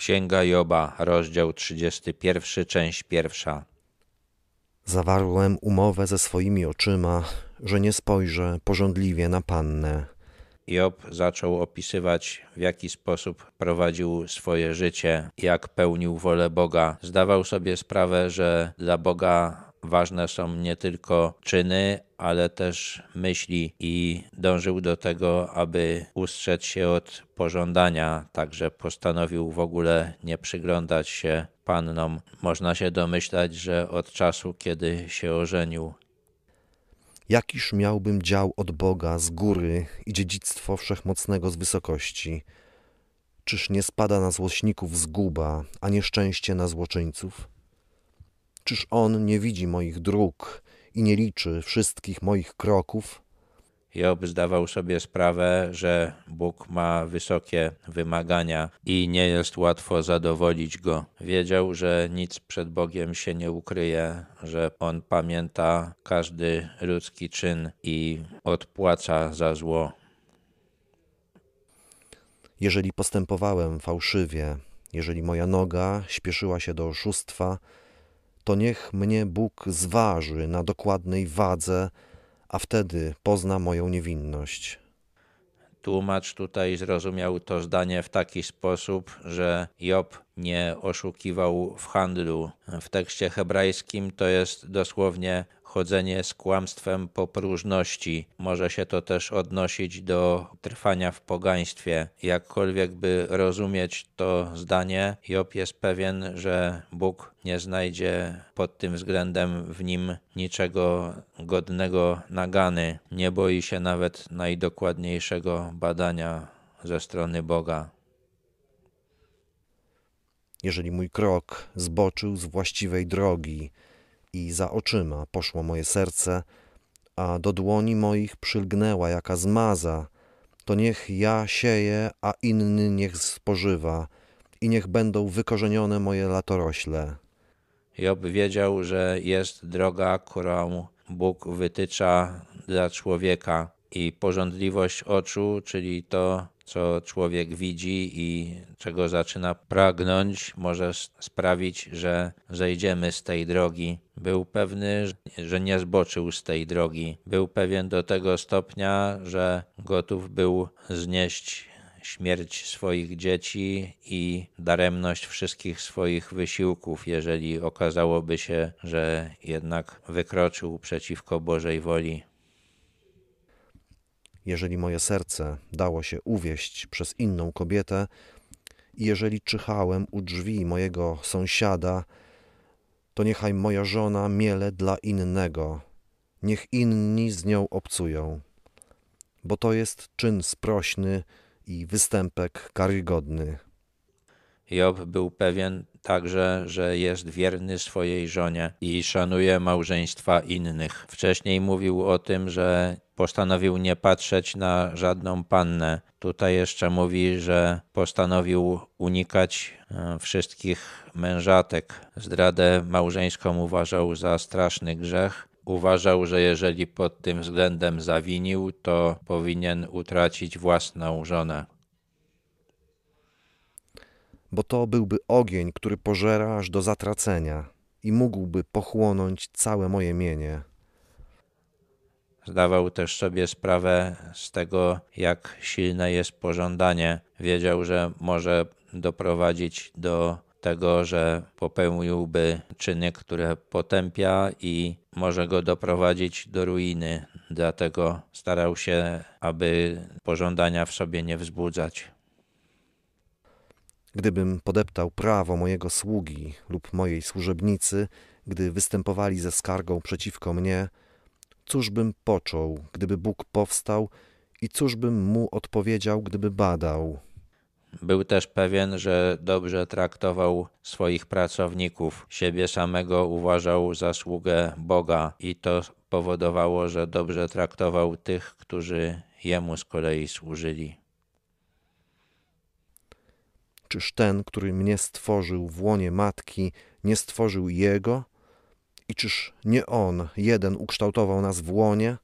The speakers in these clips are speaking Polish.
Księga Joba, rozdział 31, część pierwsza. Zawarłem umowę ze swoimi oczyma, że nie spojrzę porządliwie na Pannę. Job zaczął opisywać, w jaki sposób prowadził swoje życie, jak pełnił wolę Boga. Zdawał sobie sprawę, że dla Boga ważne są nie tylko czyny, ale też myśli i dążył do tego, aby ustrzec się od pożądania, także postanowił w ogóle nie przyglądać się pannom. Można się domyślać, że od czasu, kiedy się ożenił, Jakiż miałbym dział od Boga z góry i dziedzictwo wszechmocnego z wysokości? Czyż nie spada na złośników zguba, a nieszczęście na złoczyńców? Czyż On nie widzi moich dróg i nie liczy wszystkich moich kroków? Job zdawał sobie sprawę, że Bóg ma wysokie wymagania i nie jest łatwo zadowolić go. Wiedział, że nic przed Bogiem się nie ukryje, że on pamięta każdy ludzki czyn i odpłaca za zło. Jeżeli postępowałem fałszywie, jeżeli moja noga śpieszyła się do oszustwa, to niech mnie Bóg zważy na dokładnej wadze, a wtedy pozna moją niewinność. Tłumacz tutaj zrozumiał to zdanie w taki sposób, że Job nie oszukiwał w handlu. W tekście hebrajskim to jest dosłownie chodzenie z kłamstwem po próżności. Może się to też odnosić do trwania w pogaństwie. Jakkolwiek by rozumieć to zdanie, Job jest pewien, że Bóg nie znajdzie pod tym względem w nim niczego godnego nagany. Nie boi się nawet najdokładniejszego badania ze strony Boga. Jeżeli mój krok zboczył z właściwej drogi, i za oczyma poszło moje serce, a do dłoni moich przylgnęła jaka zmaza, to niech ja sieję, a inny niech spożywa i niech będą wykorzenione moje latorośle. Job wiedział, że jest droga, którą Bóg wytycza dla człowieka i porządliwość oczu, czyli to, co człowiek widzi i czego zaczyna pragnąć, może sprawić, że zejdziemy z tej drogi. Był pewny, że nie zboczył z tej drogi. Był pewien do tego stopnia, że gotów był znieść śmierć swoich dzieci i daremność wszystkich swoich wysiłków, jeżeli okazałoby się, że jednak wykroczył przeciwko Bożej woli. Jeżeli moje serce dało się uwieść przez inną kobietę, i jeżeli czyhałem u drzwi mojego sąsiada, to niechaj moja żona miele dla innego, niech inni z nią obcują, bo to jest czyn sprośny i występek karygodny. Job był pewien także, że jest wierny swojej żonie i szanuje małżeństwa innych. Wcześniej mówił o tym, że postanowił nie patrzeć na żadną pannę. Tutaj jeszcze mówi, że postanowił unikać e, wszystkich mężatek. Zdradę małżeńską uważał za straszny grzech. Uważał, że jeżeli pod tym względem zawinił, to powinien utracić własną żonę bo to byłby ogień, który pożera aż do zatracenia i mógłby pochłonąć całe moje mienie. Zdawał też sobie sprawę z tego, jak silne jest pożądanie. Wiedział, że może doprowadzić do tego, że popełniłby czyny, które potępia i może go doprowadzić do ruiny. Dlatego starał się, aby pożądania w sobie nie wzbudzać. Gdybym podeptał prawo mojego sługi lub mojej służebnicy, gdy występowali ze skargą przeciwko mnie, cóż bym począł, gdyby Bóg powstał i cóż bym mu odpowiedział, gdyby badał? Był też pewien, że dobrze traktował swoich pracowników. Siebie samego uważał za sługę Boga i to powodowało, że dobrze traktował tych, którzy jemu z kolei służyli. Czyż ten, który mnie stworzył w łonie matki, nie stworzył jego? I czyż nie on jeden ukształtował nas w łonie?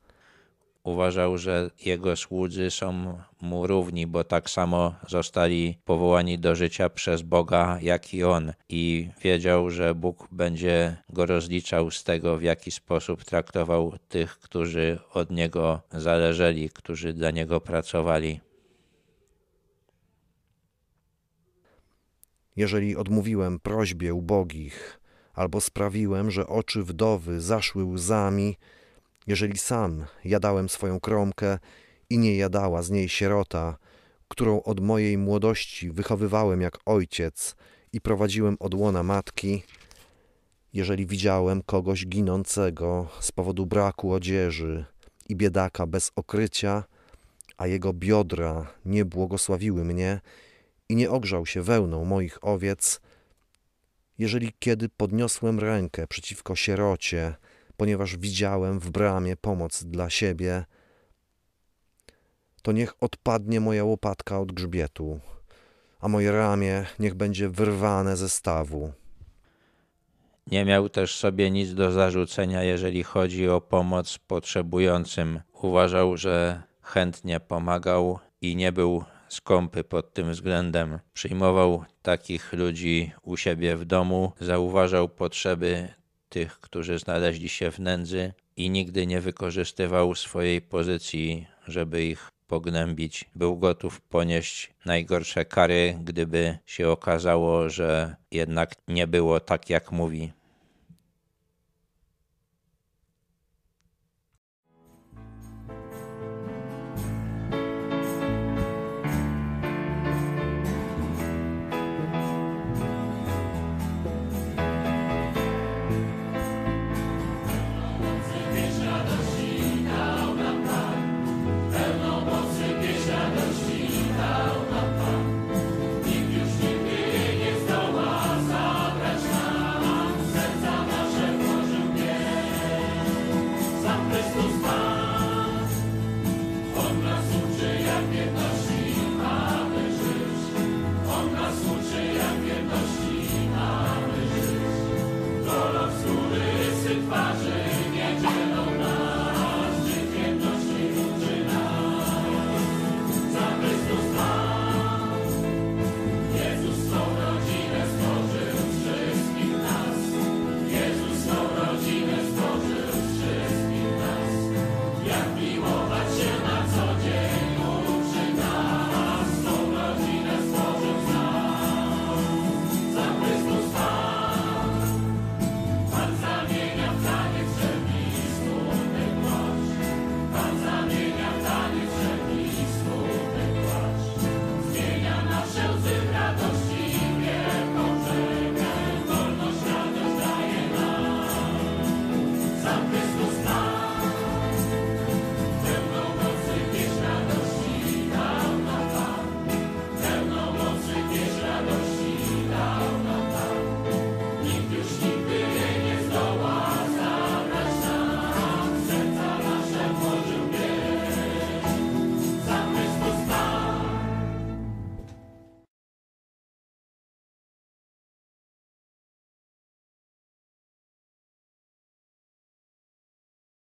uważał, że jego słudzy są mu równi, bo tak samo zostali powołani do życia przez Boga, jak i on. I wiedział, że Bóg będzie go rozliczał z tego, w jaki sposób traktował tych, którzy od niego zależeli, którzy dla niego pracowali. Jeżeli odmówiłem prośbie ubogich, albo sprawiłem, że oczy wdowy zaszły łzami, jeżeli sam jadałem swoją kromkę i nie jadała z niej sierota, którą od mojej młodości wychowywałem jak ojciec i prowadziłem od łona matki, jeżeli widziałem kogoś ginącego z powodu braku odzieży i biedaka bez okrycia, a jego biodra nie błogosławiły mnie i nie ogrzał się wełną moich owiec, jeżeli kiedy podniosłem rękę przeciwko sierocie, ponieważ widziałem w bramie pomoc dla siebie, to niech odpadnie moja łopatka od grzbietu, a moje ramię niech będzie wyrwane ze stawu. Nie miał też sobie nic do zarzucenia, jeżeli chodzi o pomoc potrzebującym. Uważał, że chętnie pomagał i nie był skąpy pod tym względem. Przyjmował takich ludzi u siebie w domu, zauważał potrzeby tych, którzy znaleźli się w nędzy i nigdy nie wykorzystywał swojej pozycji, żeby ich pognębić. Był gotów ponieść najgorsze kary, gdyby się okazało, że jednak nie było tak, jak mówi.